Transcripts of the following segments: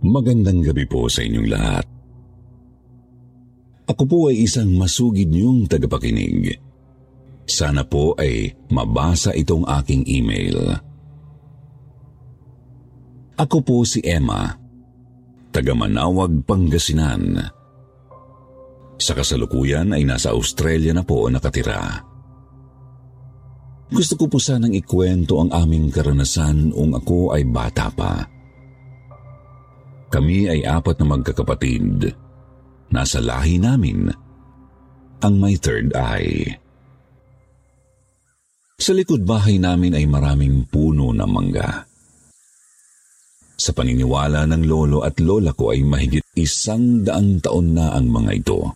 Magandang gabi po sa inyong lahat. Ako po ay isang masugid niyong tagapakinig. Sana po ay mabasa itong aking email. Ako po si Emma, taga Manawag, Pangasinan. Sa kasalukuyan ay nasa Australia na po nakatira. Gusto ko po sanang ikwento ang aming karanasan noong ako ay bata pa. Kami ay apat na magkakapatid. Nasa lahi namin ang may third eye. Sa likod bahay namin ay maraming puno ng mangga. Sa paniniwala ng lolo at lola ko ay mahigit isang daang taon na ang mga ito.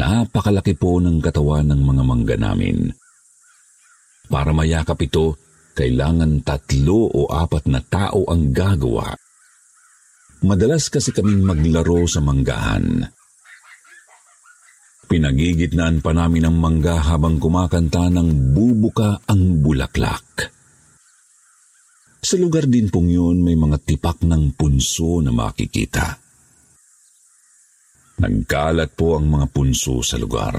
Napakalaki po ng katawan ng mga mangga namin. Para mayakap ito, kailangan tatlo o apat na tao ang gagawa. Madalas kasi kaming maglaro sa manggahan. Pinagigitnaan pa namin ang mangga habang kumakanta ng bubuka ang bulaklak. Sa lugar din pong yun may mga tipak ng punso na makikita. Nagkalat po ang mga punso sa lugar.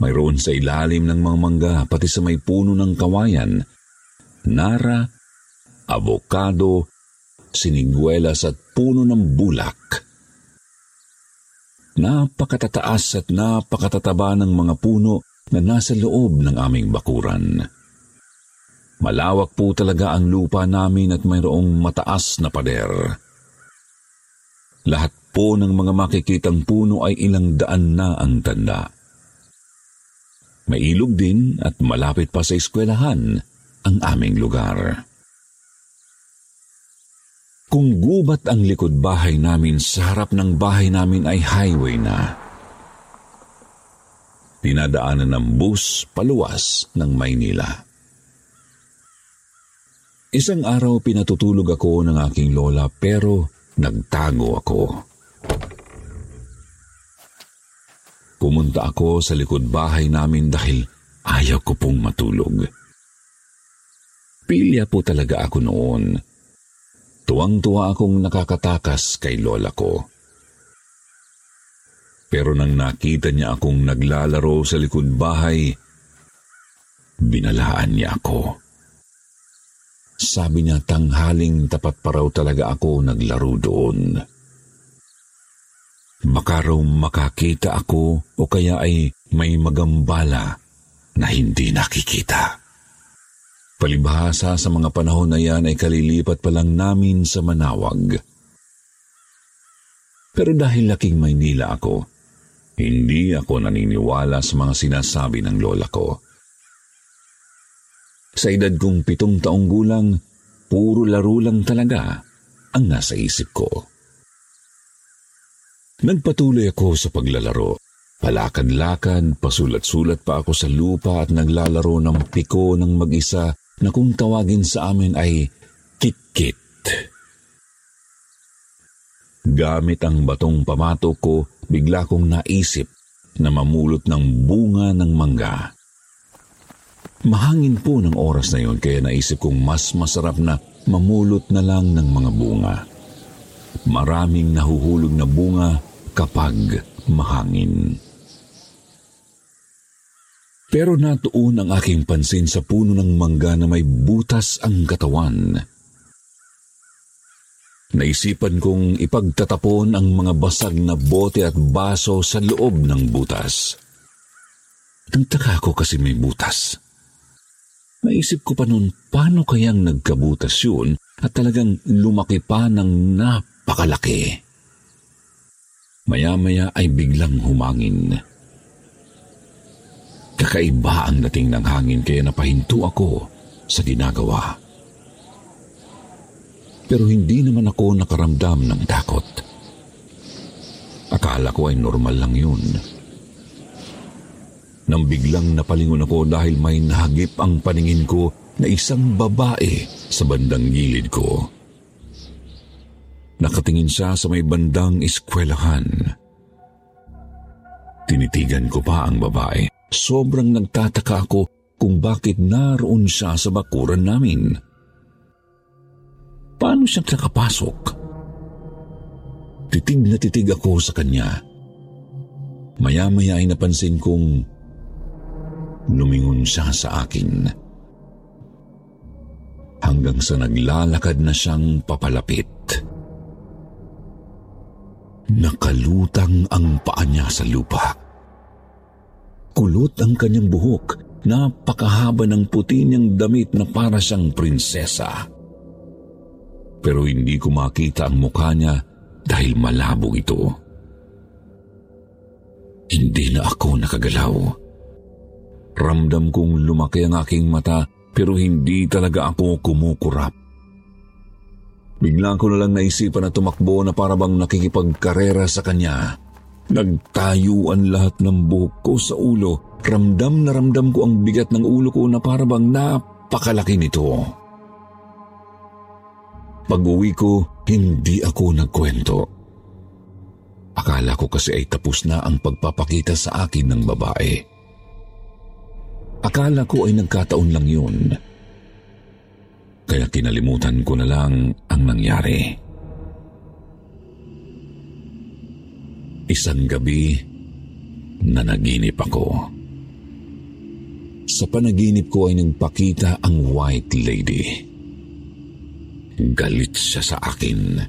Mayroon sa ilalim ng mga mangga pati sa may puno ng kawayan, nara, avocado, siniguelas at puno ng bulak. Napakatataas at napakatataba ng mga puno na nasa loob ng aming bakuran. Malawak po talaga ang lupa namin at mayroong mataas na pader. Lahat po ng mga makikitang puno ay ilang daan na ang tanda. May ilog din at malapit pa sa eskwelahan ang aming lugar. Kung gubat ang likod bahay namin, sa harap ng bahay namin ay highway na. Dinadaanan ng bus paluwas ng Maynila. Isang araw pinatutulog ako ng aking lola pero nagtago ako. Pumunta ako sa likod bahay namin dahil ayaw ko pong matulog. Pilya po talaga ako noon. Tuwang-tuwa akong nakakatakas kay lola ko. Pero nang nakita niya akong naglalaro sa likod bahay, binalaan niya ako. Sabi niya tanghaling tapat pa raw talaga ako naglaro doon. Baka raw makakita ako o kaya ay may magambala na hindi nakikita. Palibhasa sa mga panahon na yan ay kalilipat pa lang namin sa Manawag. Pero dahil laking Maynila ako, hindi ako naniniwala sa mga sinasabi ng lola ko. Sa edad kong pitong taong gulang, puro laro lang talaga ang nasa isip ko. Nagpatuloy ako sa paglalaro. Palakad-lakad, pasulat-sulat pa ako sa lupa at naglalaro ng piko ng mag-isa na kung tawagin sa amin ay kit-kit. Gamit ang batong pamato ko, bigla kong naisip na mamulot ng bunga ng mangga. Mahangin po ng oras na yon kaya naisip kong mas masarap na mamulot na lang ng mga bunga. Maraming nahuhulog na bunga kapag mahangin. Pero natuon ang aking pansin sa puno ng mangga na may butas ang katawan. Naisipan kong ipagtatapon ang mga basag na bote at baso sa loob ng butas. Nagtaka ako kasi may butas. Naisip ko pa noon, paano kayang nagkabutas yun at talagang lumaki pa ng napakalaki. Maya-maya ay biglang humangin. Kakaiba ang dating ng hangin kaya napahinto ako sa ginagawa. Pero hindi naman ako nakaramdam ng takot. Akala ko ay normal lang yun. Nang biglang napalingon ako dahil may nahagip ang paningin ko na isang babae sa bandang gilid ko. Nakatingin siya sa may bandang eskwelahan. Tinitigan ko pa ang babae. Sobrang nagtataka ako kung bakit naroon siya sa bakuran namin. Paano siya nakapasok? Titig na titig ako sa kanya. Maya-maya ay napansin kong lumingon siya sa akin hanggang sa naglalakad na siyang papalapit. Nakalutang ang paa niya sa lupa. Kulot ang kanyang buhok, napakahaba ng puti niyang damit na para siyang prinsesa. Pero hindi ko makita ang mukha niya dahil malabo ito. Hindi na ako nakagalaw. Ramdam kong lumaki ang aking mata pero hindi talaga ako kumukurap. Bigla ko na lang naisipan na tumakbo na parabang nakikipagkarera sa kanya. Nagtayuan lahat ng buhok ko sa ulo. Ramdam na ramdam ko ang bigat ng ulo ko na parabang napakalaki nito. Pag-uwi ko, hindi ako nagkwento. Akala ko kasi ay tapos na ang pagpapakita sa akin ng babae. Akala ko ay nagkataon lang yun. Kaya kinalimutan ko na lang ang nangyari. Isang gabi, nanaginip ako. Sa panaginip ko ay nagpakita ang white lady. Galit siya sa akin.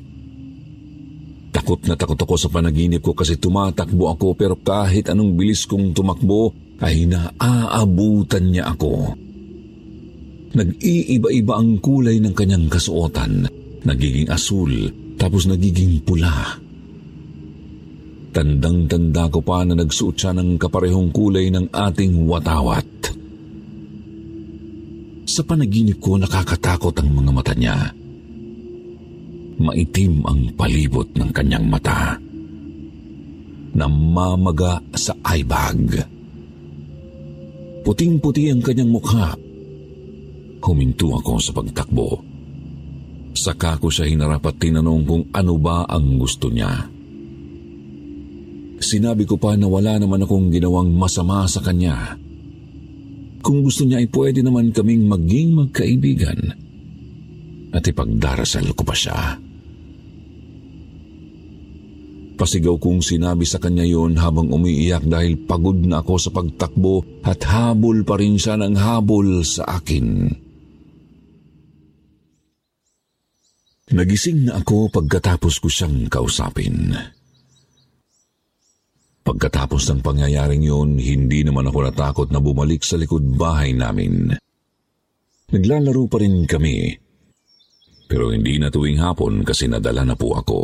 Takot na takot ako sa panaginip ko kasi tumatakbo ako pero kahit anong bilis kong tumakbo ay naaabutan niya ako. Nag-iiba-iba ang kulay ng kanyang kasuotan. Nagiging asul, tapos nagiging pula. Tandang-tanda ko pa na nagsuot siya ng kaparehong kulay ng ating watawat. Sa panaginip ko nakakatakot ang mga mata niya. Maitim ang palibot ng kanyang mata. Namamaga sa eyebag. Puting-puti ang kanyang mukha. Huminto ako sa pagtakbo. Saka ko siya hinarap at tinanong kung ano ba ang gusto niya. Sinabi ko pa na wala naman akong ginawang masama sa kanya. Kung gusto niya ay pwede naman kaming maging magkaibigan at ipagdarasal ko pa siya. Pasigaw kong sinabi sa kanya yon habang umiiyak dahil pagod na ako sa pagtakbo at habol pa rin siya ng habol sa akin. Nagising na ako pagkatapos ko siyang kausapin. Pagkatapos ng pangyayaring yon, hindi naman ako natakot na bumalik sa likod bahay namin. Naglalaro pa rin kami, pero hindi na tuwing hapon kasi nadala na po ako.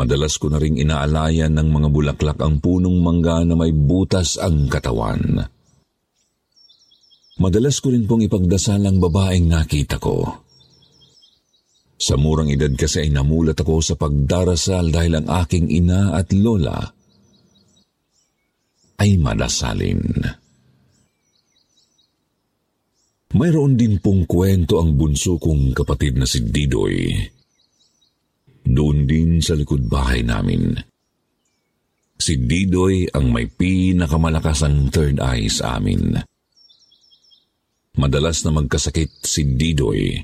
Madalas ko na ring inaalayan ng mga bulaklak ang punong mangga na may butas ang katawan. Madalas ko rin pong ipagdasal ang babaeng nakita ko. Sa murang edad kasi ay namulat ako sa pagdarasal dahil ang aking ina at lola ay madasalin. Mayroon din pong kwento ang bunso kong kapatid na si Didoy doon din sa likod bahay namin. Si Didoy ang may pinakamalakas ang third eye sa amin. Madalas na magkasakit si Didoy.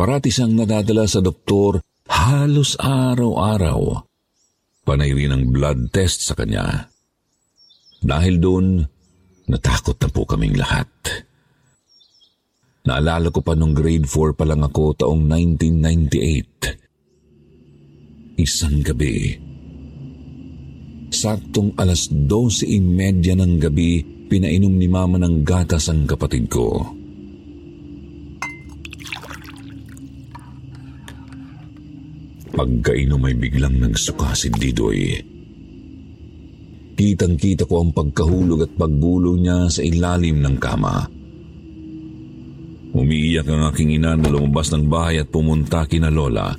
Parati siyang nadadala sa doktor halos araw-araw. Panay rin ang blood test sa kanya. Dahil doon, natakot na po kaming lahat. Naalala ko pa nung grade 4 pa lang ako taong 1998 isang gabi. saktong alas 12.30 ng gabi, pinainom ni mama ng gatas ang kapatid ko. Pagkainom ay biglang nagsuka si Didoy. Kitang-kita ko ang pagkahulog at paggulong niya sa ilalim ng kama. Umiiyak ang aking ina na lumabas ng bahay at pumunta kina Lola.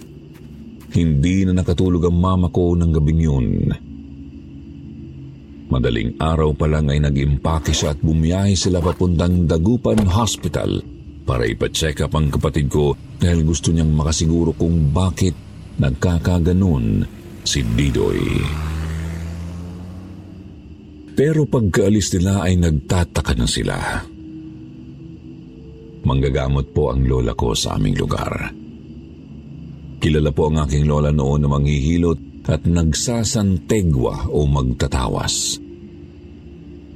Hindi na nakatulog ang mama ko ng gabing yun. Madaling araw pa lang ay nag-impake siya at bumiyahe sila papuntang Dagupan Hospital para ipacheck up ang kapatid ko dahil gusto niyang makasiguro kung bakit nagkakaganon si Didoy. Pero pagkaalis nila ay nagtataka na sila. Manggagamot po ang lola ko sa aming lugar. Kilala po ang aking lola noon na manghihilot at nagsasantegwa o magtatawas.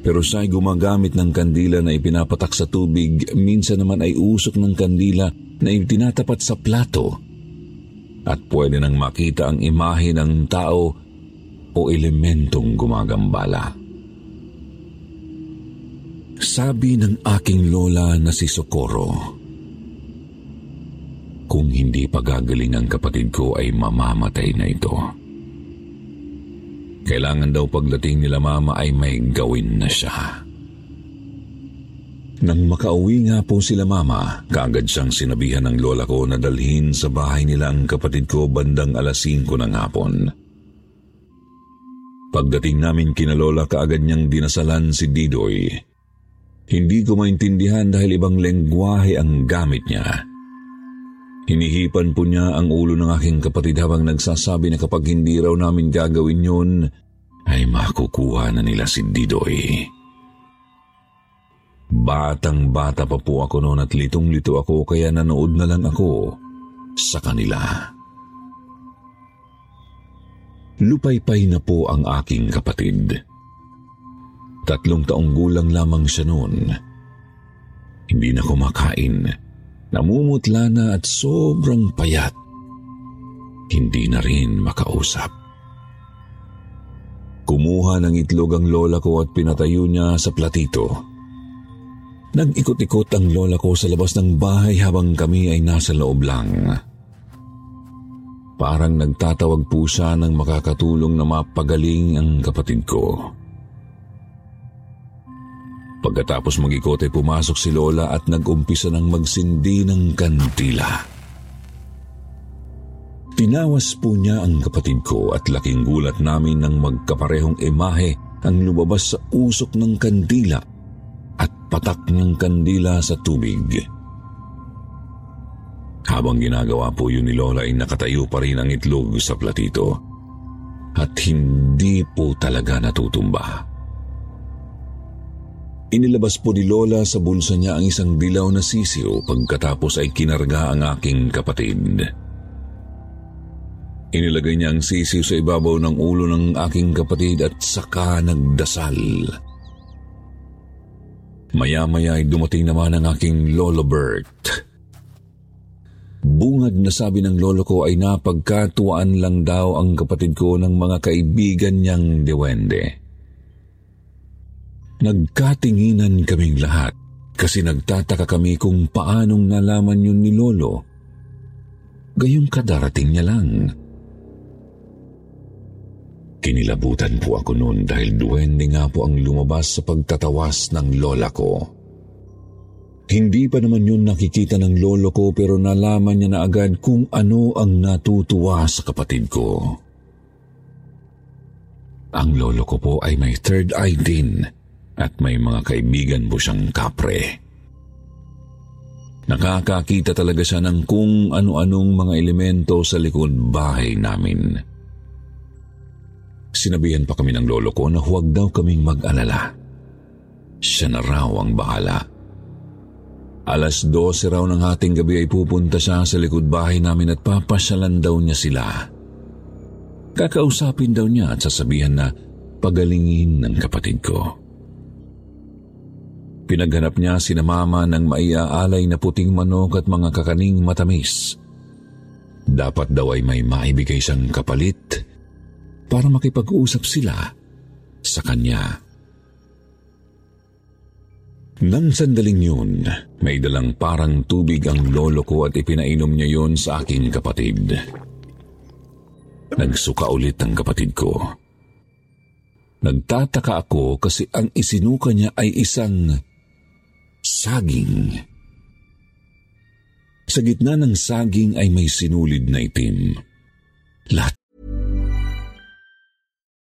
Pero siya ay gumagamit ng kandila na ipinapatak sa tubig, minsan naman ay usok ng kandila na itinatapat sa plato at pwede nang makita ang imahe ng tao o elementong gumagambala. Sabi ng aking lola na si Socorro, kung hindi pa gagaling ang kapatid ko ay mamamatay na ito. Kailangan daw pagdating nila mama ay may gawin na siya. Nang makauwi nga po sila mama, kaagad siyang sinabihan ng lola ko na dalhin sa bahay nila ang kapatid ko bandang alas 5 ng hapon. Pagdating namin kina lola kaagad niyang dinasalan si Didoy. Hindi ko maintindihan dahil ibang lengguwahe ang gamit niya. Hinihipan po niya ang ulo ng aking kapatid habang nagsasabi na kapag hindi raw namin gagawin yun, ay makukuha na nila si Didoy. Batang bata pa po ako noon at litong-lito ako kaya nanood na lang ako sa kanila. Lupaypay na po ang aking kapatid. Tatlong taong gulang lamang siya noon. Hindi na kumakain namumutla na at sobrang payat. Hindi na rin makausap. Kumuha ng itlog ang lola ko at pinatayo niya sa platito. Nag-ikot-ikot ang lola ko sa labas ng bahay habang kami ay nasa loob lang. Parang nagtatawag po siya ng makakatulong na mapagaling ang kapatid ko. Pagkatapos mag-ikot ay pumasok si Lola at nag-umpisa ng magsindi ng kandila. Tinawas po niya ang kapatid ko at laking gulat namin nang magkaparehong imahe ang lumabas sa usok ng kandila patak ng kandila sa tubig. Habang ginagawa po yun ni Lola ay nakatayo pa rin ang itlog sa platito at hindi po talaga natutumba. Inilabas po ni Lola sa bulsa niya ang isang dilaw na sisiyo pagkatapos ay kinarga ang aking kapatid. Inilagay niya ang sisiyo sa ibabaw ng ulo ng aking kapatid at saka nagdasal. Maya-maya ay dumating naman ang aking Lolo Bert. Bungad na sabi ng lolo ko ay napagkatuwaan lang daw ang kapatid ko ng mga kaibigan niyang dewende. Nagkatinginan kaming lahat kasi nagtataka kami kung paanong nalaman yun ni Lolo. Gayong kadarating niya lang. Kinilabutan po ako noon dahil duwende nga po ang lumabas sa pagtatawas ng lola ko. Hindi pa naman yun nakikita ng lolo ko pero nalaman niya na agad kung ano ang natutuwa sa kapatid ko. Ang lolo ko po ay may third eye din at may mga kaibigan po siyang kapre. Nakakakita talaga siya ng kung ano-anong mga elemento sa likod bahay namin. Sinabihan pa kami ng lolo ko na huwag daw kaming mag-alala. Siya na raw ang bahala. Alas 12 raw ng hating gabi ay pupunta siya sa likod bahay namin at papasyalan daw niya sila. Kakausapin daw niya at sasabihan na pagalingin ng kapatid ko. Pinaghanap niya si mama ng maiaalay na puting manok at mga kakaning matamis. Dapat daw ay may maibigay siyang kapalit para makipag-usap sila sa kanya. Nang sandaling yun, may dalang parang tubig ang lolo ko at ipinainom niya yon sa aking kapatid. Nagsuka ulit ang kapatid ko. Nagtataka ako kasi ang isinuka niya ay isang saging. Sa gitna ng saging ay may sinulid na itim. Lahat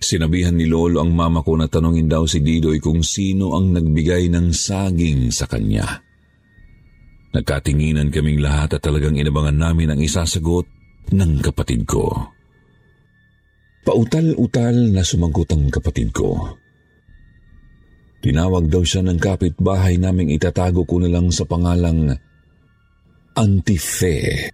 Sinabihan ni Lolo ang mama ko na tanongin daw si Didoy kung sino ang nagbigay ng saging sa kanya. Nagkatinginan kaming lahat at talagang inabangan namin ang isasagot ng kapatid ko. Pautal-utal na sumagot ang kapatid ko. Tinawag daw siya ng kapitbahay naming itatago ko na lang sa pangalang Auntie Fe.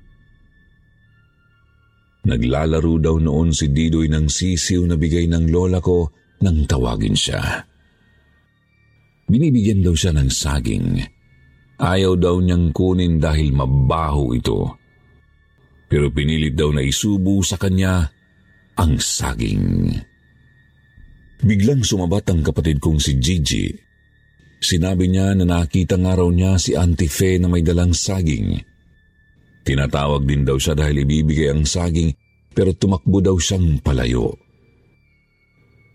Naglalaro daw noon si Didoy ng sisiw na bigay ng lola ko nang tawagin siya. Binibigyan daw siya ng saging. Ayaw daw niyang kunin dahil mabaho ito. Pero pinilit daw na isubo sa kanya ang saging. Biglang sumabat ang kapatid kong si Gigi. Sinabi niya na nakita nga raw niya si Auntie Fe na may dalang saging. Tinatawag din daw siya dahil ibibigay ang saging pero tumakbo daw siyang palayo.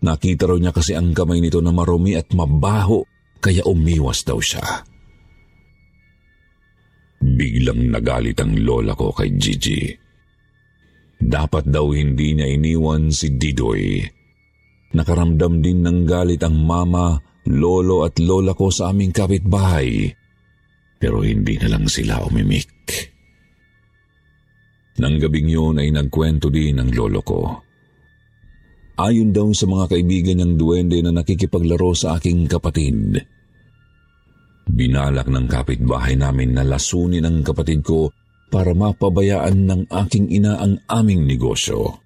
Nakita raw niya kasi ang kamay nito na marumi at mabaho kaya umiwas daw siya. Biglang nagalit ang lola ko kay Gigi. Dapat daw hindi niya iniwan si Didoy. Nakaramdam din ng galit ang mama, lolo at lola ko sa aming kapitbahay. Pero hindi na lang sila umimik. Nang gabing yun ay nagkwento din ang lolo ko. Ayon daw sa mga kaibigan niyang duwende na nakikipaglaro sa aking kapatid. Binalak ng kapitbahay namin na lasunin ang kapatid ko para mapabayaan ng aking ina ang aming negosyo.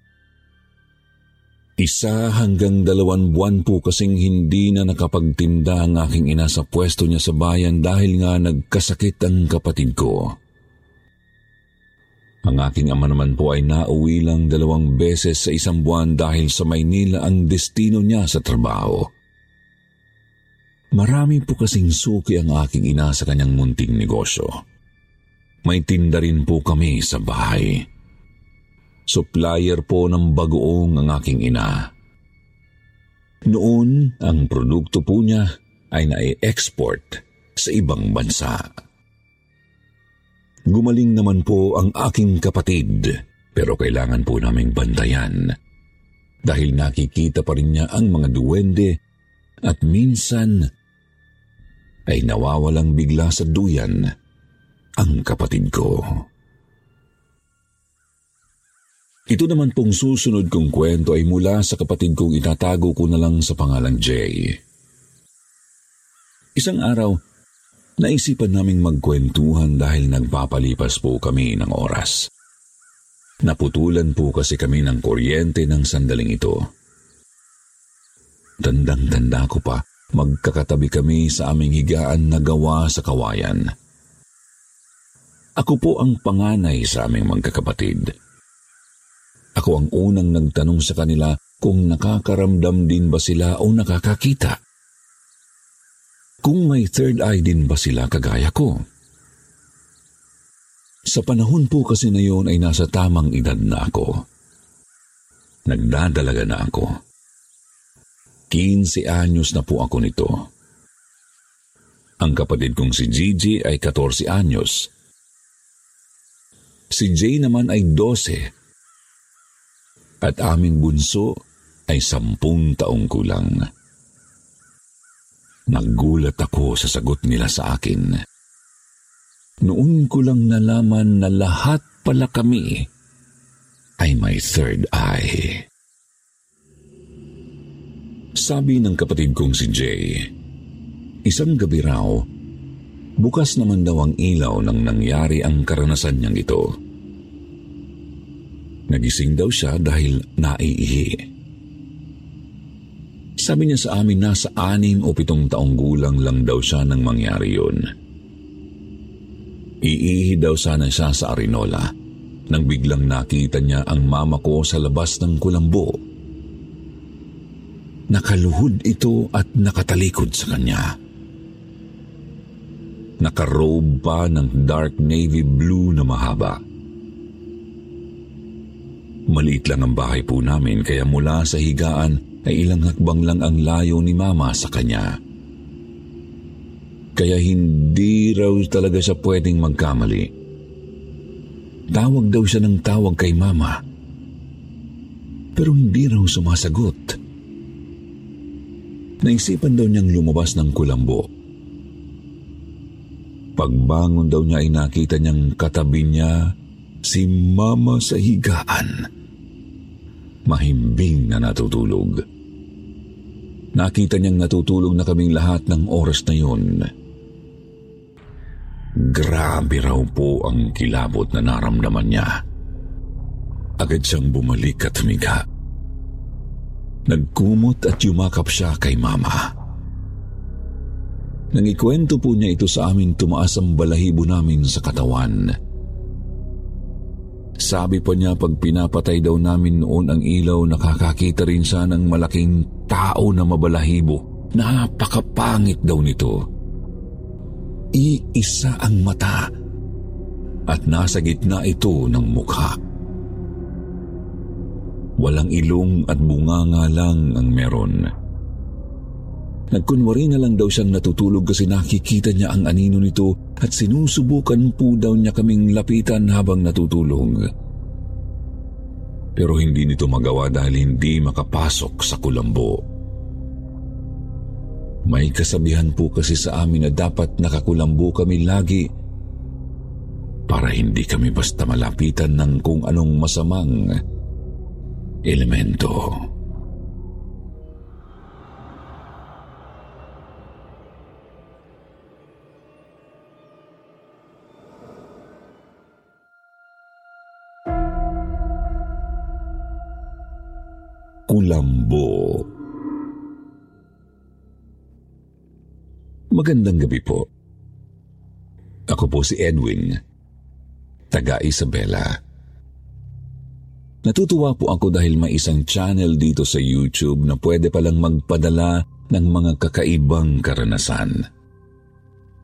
Isa hanggang dalawang buwan po kasing hindi na nakapagtinda ang aking ina sa pwesto niya sa bayan dahil nga nagkasakit ang kapatid ko. Ang aking ama naman po ay nauwi lang dalawang beses sa isang buwan dahil sa Maynila ang destino niya sa trabaho. Marami po kasing suki ang aking ina sa kanyang munting negosyo. May tinda rin po kami sa bahay. Supplier po ng bagoong ang aking ina. Noon, ang produkto po niya ay nai-export sa ibang bansa. Gumaling naman po ang aking kapatid pero kailangan po naming bantayan dahil nakikita pa rin niya ang mga duwende at minsan ay nawawalang bigla sa duyan ang kapatid ko. Ito naman pong susunod kong kwento ay mula sa kapatid kong itatago ko na lang sa pangalang Jay. Isang araw, naisipan naming magkwentuhan dahil nagpapalipas po kami ng oras. Naputulan po kasi kami ng kuryente ng sandaling ito. Tandang-tanda ko pa, magkakatabi kami sa aming higaan na gawa sa kawayan. Ako po ang panganay sa aming magkakapatid. Ako ang unang nagtanong sa kanila kung nakakaramdam din ba sila o nakakakita. Kung may third eye din ba sila kagaya ko. Sa panahon po kasi na yun ay nasa tamang edad na ako. Nagdadalaga na ako. 15 anyos na po ako nito. Ang kapatid kong si Gigi ay 14 anyos. Si Jay naman ay 12. At aming bunso ay 10 taong kulang. Nagulat ako sa sagot nila sa akin. Noon ko lang nalaman na lahat pala kami ay may third eye. Sabi ng kapatid kong si Jay, isang gabi raw, bukas naman daw ang ilaw nang nangyari ang karanasan niyang ito. Nagising daw siya dahil naiihi. Sabi niya sa amin nasa anim o pitong taong gulang lang daw siya nang mangyari yun. Iihi daw sana siya sa Arinola nang biglang nakita niya ang mama ko sa labas ng kulambo Nakaluhod ito at nakatalikod sa kanya. Nakarobe pa ng dark navy blue na mahaba. Maliit lang ang bahay po namin kaya mula sa higaan ay ilang hakbang lang ang layo ni mama sa kanya. Kaya hindi raw talaga siya pwedeng magkamali. Tawag daw siya ng tawag kay mama. Pero hindi raw sumasagot. Naisipan daw niyang lumabas ng kulambo. Pagbangon daw niya ay nakita niyang katabi niya si Mama sa higaan. Mahimbing na natutulog. Nakita niyang natutulog na kaming lahat ng oras na yun. Grabe raw po ang kilabot na naramdaman niya. Agad siyang bumalik at humiga. Nagkumot at yumakap siya kay mama. Nang ikwento po niya ito sa amin, tumaas ang balahibo namin sa katawan. Sabi pa niya pag pinapatay daw namin noon ang ilaw, nakakakita rin siya ng malaking tao na mabalahibo. Napakapangit daw nito. Iisa ang mata at nasa gitna ito ng mukha. Walang ilong at bunganga lang ang meron. Nagkunwari na lang daw siyang natutulog kasi nakikita niya ang anino nito at sinusubukan po daw niya kaming lapitan habang natutulog. Pero hindi nito magawa dahil hindi makapasok sa kulambo. May kasabihan po kasi sa amin na dapat nakakulambo kami lagi para hindi kami basta malapitan ng kung anong masamang elemento. Kulambo Magandang gabi po. Ako po si Edwin, taga Isabela. Natutuwa po ako dahil may isang channel dito sa YouTube na pwede palang magpadala ng mga kakaibang karanasan.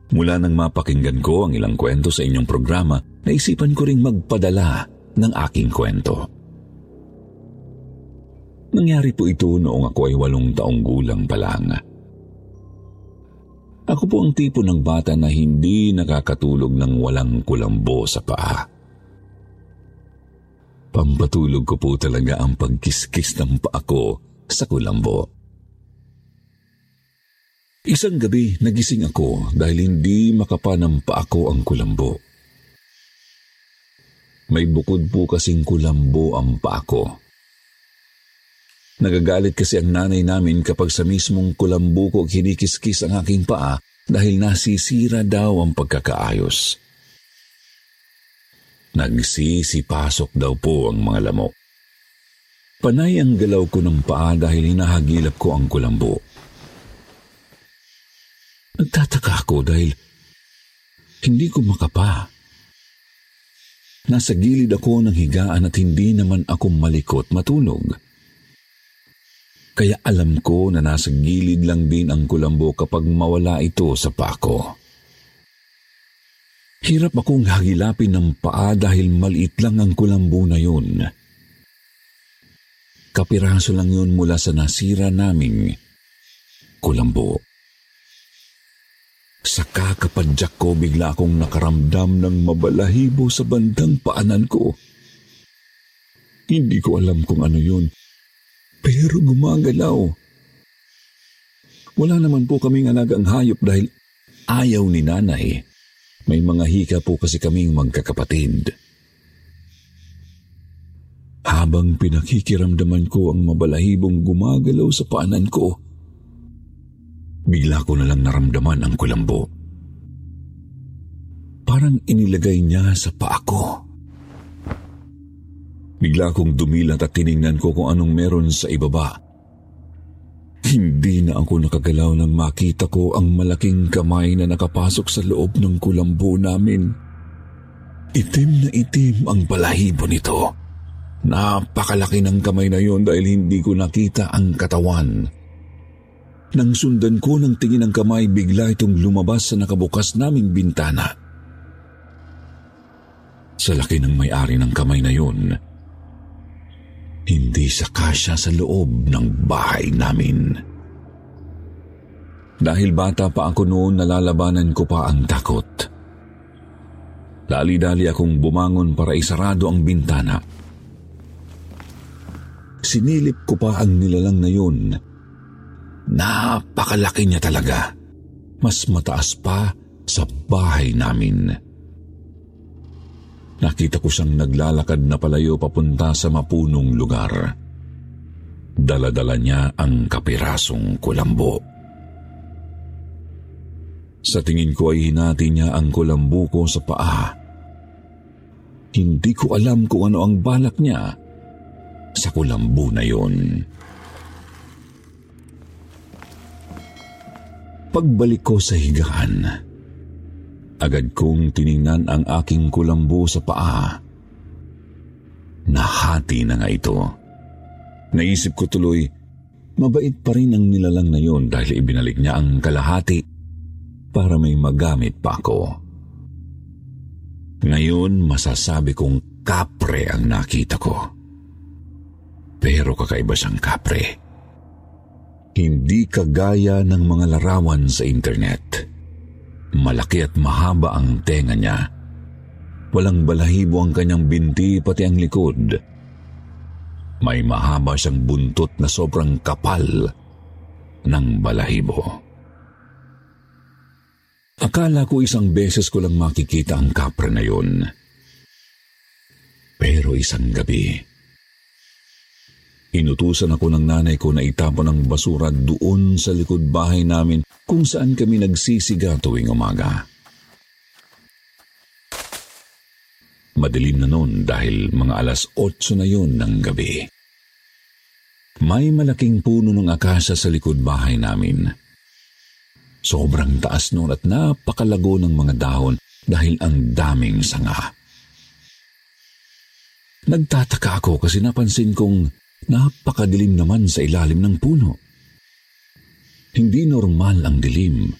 Mula nang mapakinggan ko ang ilang kwento sa inyong programa, naisipan ko ring magpadala ng aking kwento. Nangyari po ito noong ako ay walong taong gulang pa lang. Ako po ang tipo ng bata na hindi nakakatulog ng walang kulambo sa paa. Pampatulog ko po talaga ang pagkiskis ng paa ko sa kulambo. Isang gabi, nagising ako dahil hindi makapanampa ako ang kulambo. May bukod po kasing kulambo ang paa ko. Nagagalit kasi ang nanay namin kapag sa mismong kulambo ko kinikiskis ang aking paa dahil nasisira daw ang pagkakaayos. Nagsisipasok daw po ang mga lamok. Panay ang galaw ko ng paa dahil hinahagilap ko ang kulambo. Nagtataka ako dahil hindi ko makapa. Nasa gilid ako ng higaan at hindi naman ako malikot matulog. Kaya alam ko na nasa gilid lang din ang kulambo kapag mawala ito sa pako. Hirap akong hagilapin ng paa dahil maliit lang ang kulambo na yun. Kapiraso lang yun mula sa nasira naming kulambo. Sa kakapadyak ko, bigla akong nakaramdam ng mabalahibo sa bandang paanan ko. Hindi ko alam kung ano yun, pero gumagalaw. Wala naman po kaming alagang hayop dahil ayaw ni nanay. May mga hika po kasi kaming magkakapatid. Habang pinakikiramdaman ko ang mabalahibong gumagalaw sa paanan ko, bigla ko na lang naramdaman ang kulambo. Parang inilagay niya sa paa ko. Bigla akong dumilat at tiningnan ko kung anong meron sa ibaba. Hindi na ako nakagalaw nang makita ko ang malaking kamay na nakapasok sa loob ng kulambo namin. Itim na itim ang balahibo nito. Napakalaki ng kamay na yon dahil hindi ko nakita ang katawan. Nang sundan ko ng tingin ng kamay, bigla itong lumabas sa nakabukas naming bintana. Sa laki ng may-ari ng kamay na yon, hindi sa kasya sa loob ng bahay namin. Dahil bata pa ako noon, nalalabanan ko pa ang takot. Dali-dali akong bumangon para isarado ang bintana. Sinilip ko pa ang nilalang na yun. Napakalaki niya talaga. Mas mataas pa sa bahay namin. Nakita ko siyang naglalakad na palayo papunta sa mapunong lugar. Daladala niya ang kapirasong kulambo. Sa tingin ko ay hinati niya ang kulambo ko sa paa. Hindi ko alam kung ano ang balak niya sa kulambo na yon. Pagbalik ko sa higaan, agad kong tiningnan ang aking kulambo sa paa. Nahati na nga ito. Naisip ko tuloy, mabait pa rin ang nilalang na yon dahil ibinalik niya ang kalahati para may magamit pa ako. Ngayon, masasabi kong kapre ang nakita ko. Pero kakaiba siyang kapre. Hindi kagaya ng mga larawan sa internet. Malaki at mahaba ang tenga niya. Walang balahibo ang kanyang binti pati ang likod. May mahaba siyang buntot na sobrang kapal ng balahibo. Akala ko isang beses ko lang makikita ang kapre na yun. Pero isang gabi, inutusan ako ng nanay ko na itapon ang basura doon sa likod bahay namin kung saan kami nagsisiga tuwing umaga. Madilim na noon dahil mga alas 8 na yon ng gabi. May malaking puno ng akasya sa likod bahay namin. Sobrang taas noon at napakalago ng mga dahon dahil ang daming sanga. Nagtataka ako kasi napansin kong napakadilim naman sa ilalim ng puno. Hindi normal ang dilim.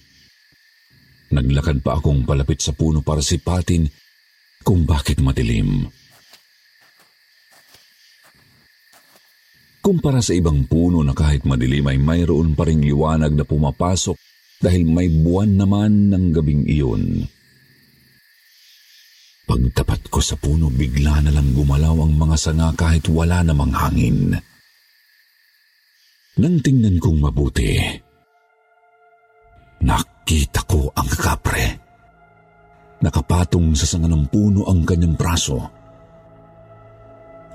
Naglakad pa akong palapit sa puno para sipatin kung bakit madilim. Kumpara sa ibang puno na kahit madilim ay mayroon pa ring liwanag na pumapasok dahil may buwan naman ng gabing iyon. Pagtapat ko sa puno, bigla na lang gumalaw ang mga sanga kahit wala namang hangin. Nang tingnan kong mabuti, nakita ko ang kapre. Nakapatong sa sanga ng puno ang kanyang braso.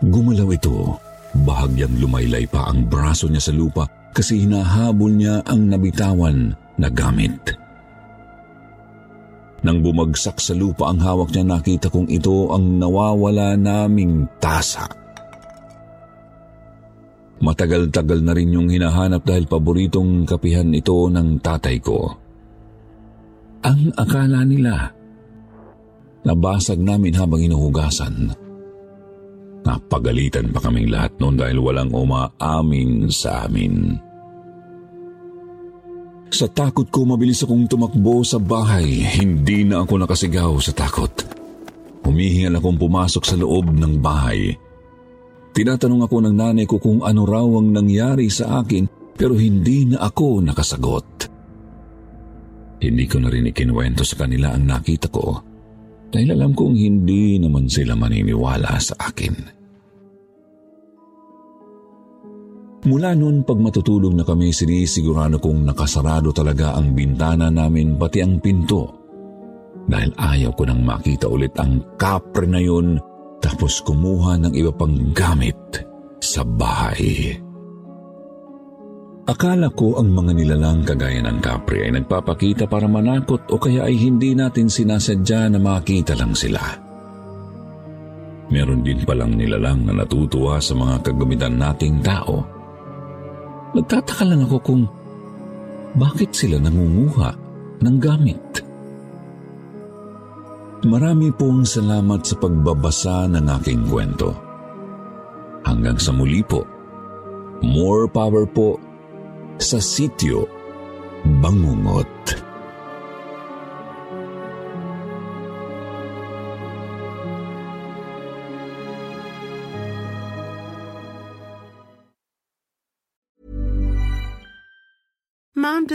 Gumalaw ito, bahagyang lumaylay pa ang braso niya sa lupa kasi hinahabol niya ang nabitawan na gamit. Nang bumagsak sa lupa ang hawak niya, nakita kong ito ang nawawala naming tasa. Matagal-tagal na rin yung hinahanap dahil paboritong kapihan ito ng tatay ko. Ang akala nila, nabasag namin habang inuhugasan. Napagalitan pa kaming lahat noon dahil walang umaamin sa amin. Sa takot ko, mabilis akong tumakbo sa bahay. Hindi na ako nakasigaw sa takot. Humihingal akong pumasok sa loob ng bahay. Tinatanong ako ng nanay ko kung ano raw ang nangyari sa akin pero hindi na ako nakasagot. Hindi ko na rin ikinuwento sa kanila ang nakita ko dahil alam kong hindi naman sila maniniwala sa akin. Mula noon pag matutulog na kami, sinisigurado kong nakasarado talaga ang bintana namin pati ang pinto. Dahil ayaw ko nang makita ulit ang kapre na yun tapos kumuha ng iba pang gamit sa bahay. Akala ko ang mga nilalang kagaya ng kapre ay nagpapakita para manakot o kaya ay hindi natin sinasadya na makita lang sila. Meron din palang nilalang na natutuwa sa mga kagamitan nating tao Nagtataka lang ako kung bakit sila nangunguha ng gamit. Marami pong salamat sa pagbabasa ng aking kwento. Hanggang sa muli po, more power po sa sityo Bangungot. Mom